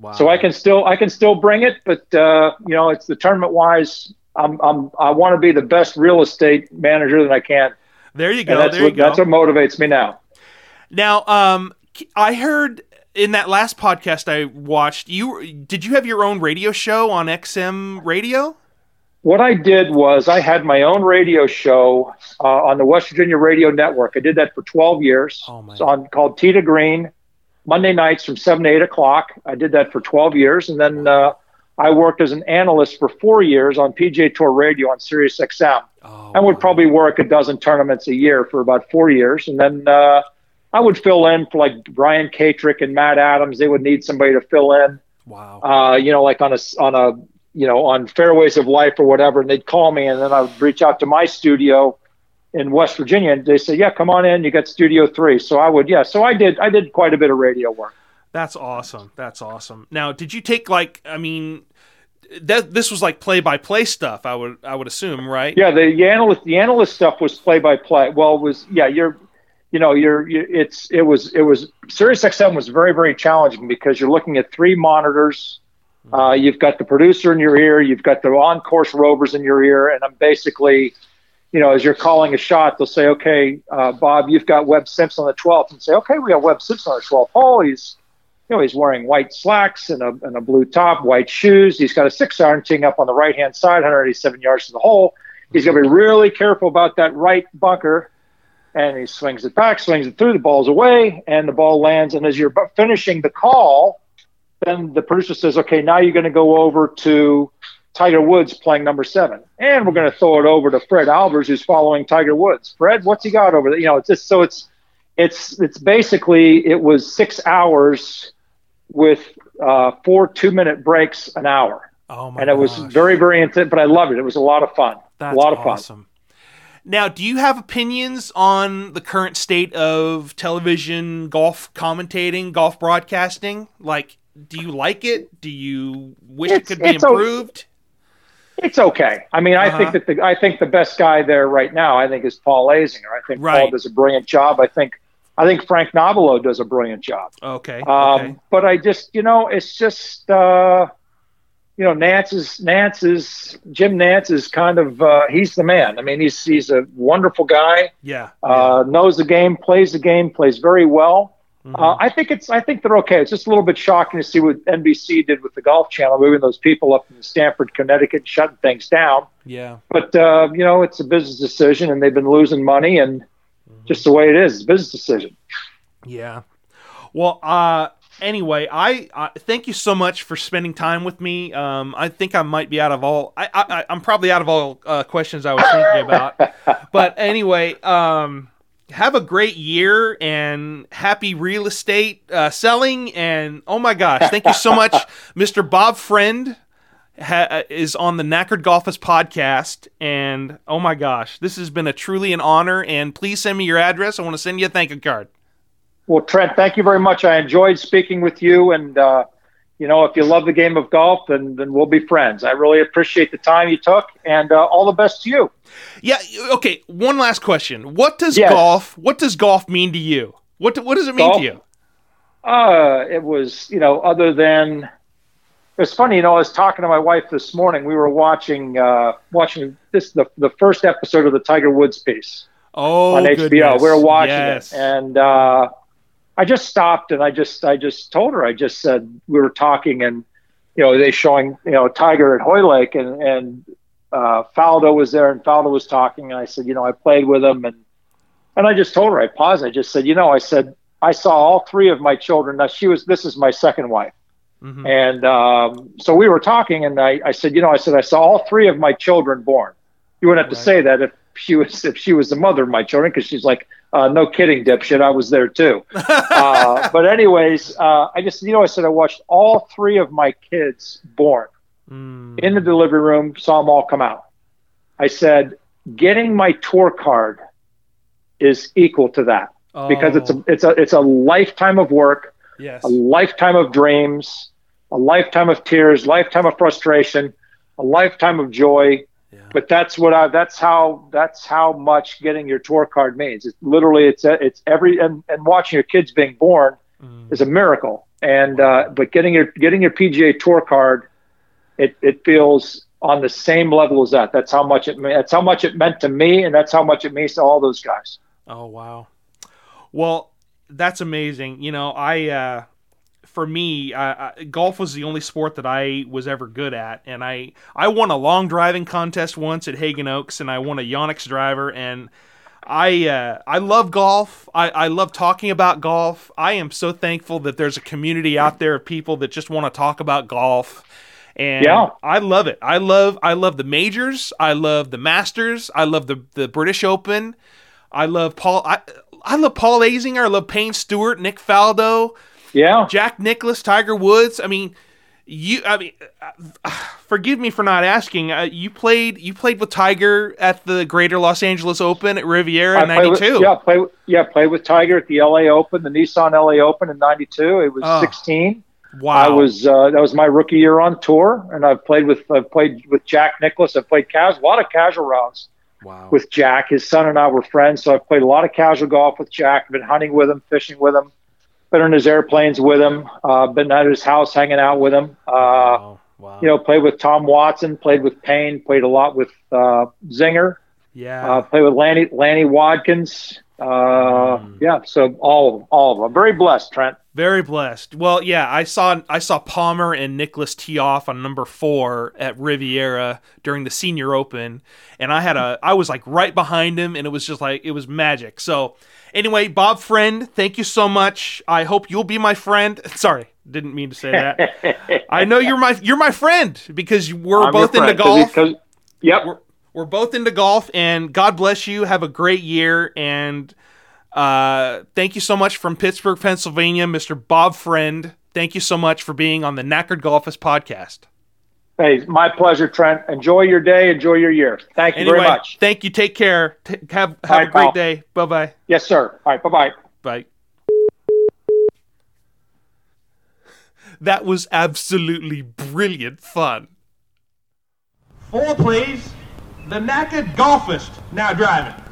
Wow. So I can still I can still bring it, but uh, you know, it's the tournament wise. I'm, I'm I want to be the best real estate manager that I can. There you go. that's There what you go. that's what motivates me now. Now, um, I heard in that last podcast I watched, you did you have your own radio show on XM Radio? What I did was I had my own radio show uh, on the West Virginia Radio Network. I did that for 12 years. Oh, It's on called to Green, Monday nights from 7 to 8 o'clock. I did that for 12 years, and then uh, I worked as an analyst for four years on PGA Tour Radio on Sirius XM. Oh, I would probably work a dozen tournaments a year for about four years, and then uh, I would fill in for like Brian Katrek and Matt Adams. They would need somebody to fill in wow. uh, you know, like on a on a you know on Fairways of Life or whatever, and they'd call me, and then I would reach out to my studio in West Virginia, and they say, "Yeah, come on in, you got Studio Three. So I would, yeah. So I did, I did quite a bit of radio work. That's awesome. That's awesome. Now, did you take like I mean that this was like play by play stuff, I would I would assume, right? Yeah, the, the analyst the analyst stuff was play by play. Well, it was yeah, you're you know, you're you, it's it was it was Sirius XM was very very challenging because you're looking at three monitors. Uh, you've got the producer in your ear, you've got the on course rovers in your ear, and I'm basically, you know, as you're calling a shot, they'll say, okay, uh, Bob, you've got Webb Simpson on the 12th, and say, okay, we got Webb Simpson on the 12th hole. He's you know, he's wearing white slacks and a, and a blue top, white shoes. He's got a six iron teeing up on the right hand side, 187 yards to the hole. He's going to be really careful about that right bunker. And he swings it back, swings it through, the ball's away, and the ball lands. And as you're finishing the call, then the producer says, okay, now you're going to go over to Tiger Woods playing number seven. And we're going to throw it over to Fred Albers, who's following Tiger Woods. Fred, what's he got over there? You know, it's just so it's, it's, it's basically, it was six hours with uh, four two minute breaks an hour. Oh my And it was very, very intense, but I loved it. It was a lot of fun. That's a lot of fun. Now, do you have opinions on the current state of television golf commentating, golf broadcasting? Like, do you like it? Do you wish it could be it's o- improved? It's okay. I mean, I Uh-huh. think that the I think the best guy there right now, I think, is Paul Azinger. I think Paul does a brilliant job. I think I think Frank Nobilo does a brilliant job. Okay. Um, okay. But I just, you know, it's just, uh, you know, Nantz is Nantz is Jim Nantz is kind of uh, he's the man. I mean, he's he's a wonderful guy. Yeah. Uh, knows the game, plays the game, plays very well. Mhm. Uh, I think it's I think they're okay. It's just a little bit shocking to see what NBC did with the Golf Channel, moving those people up in Stamford, Connecticut, and shutting things down. yeah. But uh, you know, it's a business decision, and they've been losing money, and just the way it is, it's a business decision. Yeah. Well, uh, anyway, I uh, thank you so much for spending time with me. Um, I think I might be out of all. I, I I'm probably out of all uh, questions I was thinking about. but anyway, um, have a great year and happy real estate uh, selling. And oh my gosh, thank you so much, Mr. Bob Friend. ha- uh, is on the Knackered Golfist podcast, and oh my gosh, this has been a truly an honor. And please send me your address. I want to send you a thank you card. Well, Trent, thank you very much. I enjoyed speaking with you, and uh, you know, if you love the game of golf, then then we'll be friends. I really appreciate the time you took, and uh, all the best to you. Yeah. Okay. One last question. What does yes. golf? What does golf mean to you? What What does it mean golf, to you? Uh, it was you know other than it's funny, you know, I was talking to my wife this morning. We were watching uh, watching this the the first episode of the Tiger Woods piece. Oh, on goodness. HBO. We were watching yes. it, and uh, I just stopped and I just I just told her. I just said we were talking, and you know, they showing you know Tiger at Hoylake, and and uh, Faldo was there, and Faldo was talking, and I said, you know, I played with him, and and I just told her. I paused. I just said, you know, I said I saw all three of my children. Now she was this is my second wife. Mm-hmm. And um, so we were talking, and I, I said, you know, I said I saw all three of my children born. You wouldn't have right. to say that if she was if she was the mother of my children, because she's like, uh, no kidding, dipshit, I was there too. uh, but anyways, uh, I just, you know, I said I watched all three of my kids born mm. in the delivery room, saw them all come out. I said, getting my tour card is equal to that oh. because it's a oh. it's a it's a lifetime of work, yes. a lifetime of dreams, a lifetime of tears, lifetime of frustration, a lifetime of joy. Yeah. But that's what I. That's how. That's how much getting your tour card means. It's literally. It's it's every and, and watching your kids being born mm. is a miracle. And uh, but getting your getting your PGA tour card, it it feels on the same level as that. That's how much it. That's how much it meant to me, and that's how much it means to all those guys. Oh wow. Well, that's amazing. You know, I uh, for me, uh, golf was the only sport that I was ever good at, and I I won a long driving contest once at Haggin Oaks, and I won a Yonex driver, and I uh, I love golf. I, I love talking about golf. I am so thankful that there's a community out there of people that just want to talk about golf. And yeah. I love it. I love I love the majors. I love the Masters. I love the the British Open. I love Paul. I I love Paul Azinger. I love Payne Stewart, Nick Faldo. Yeah. Jack Nicklaus, Tiger Woods. I mean, you. I mean, uh, forgive me for not asking. Uh, you played. You played with Tiger at the Greater Los Angeles Open at Riviera in '92. Yeah, play. Yeah, played with Tiger at the LA Open, the Nissan LA Open in '92. It was oh, 16. Wow. I was. Uh, that was my rookie year on tour, and I've played with. I've played with Jack Nicklaus. I've played cas- a lot of casual rounds. Wow. With Jack, his son and I were friends, so I've played a lot of casual golf with Jack. I've been hunting with him, fishing with him been on his airplanes with him, uh, been at his house hanging out with him. Uh, wow. Wow. You know, played with Tom Watson, played with Payne, played a lot with uh, Zinger. Yeah. Uh, played with Lanny Lanny Wadkins. Uh, mm. Yeah, so all of them, all of them. I'm very blessed, Trent. Very blessed. Well, yeah, I saw I saw Palmer and Nicklaus tee off on number four at Riviera during the Senior Open, and I had a I was like right behind him, and it was just like it was magic. So Anyway, Bob Friend, thank you so much. I hope you'll be my friend. Sorry, didn't mean to say that. I know you're my you're my friend because we're I'm both into golf. Cause, yep. We're, we're both into golf, and God bless you. Have a great year, and uh, thank you so much from Pittsburgh, Pennsylvania, Mr. Bob Friend. Thank you so much for being on the Knackered Golfist podcast. Hey, my pleasure, Trent. Enjoy your day. Enjoy your year. Thank you anyway, very much. Thank you. Take care. T- have have right, a great pal. day. Bye bye. Yes, sir. All right. Bye bye. Bye. That was absolutely brilliant fun. Four, please. The knackered golfist now driving.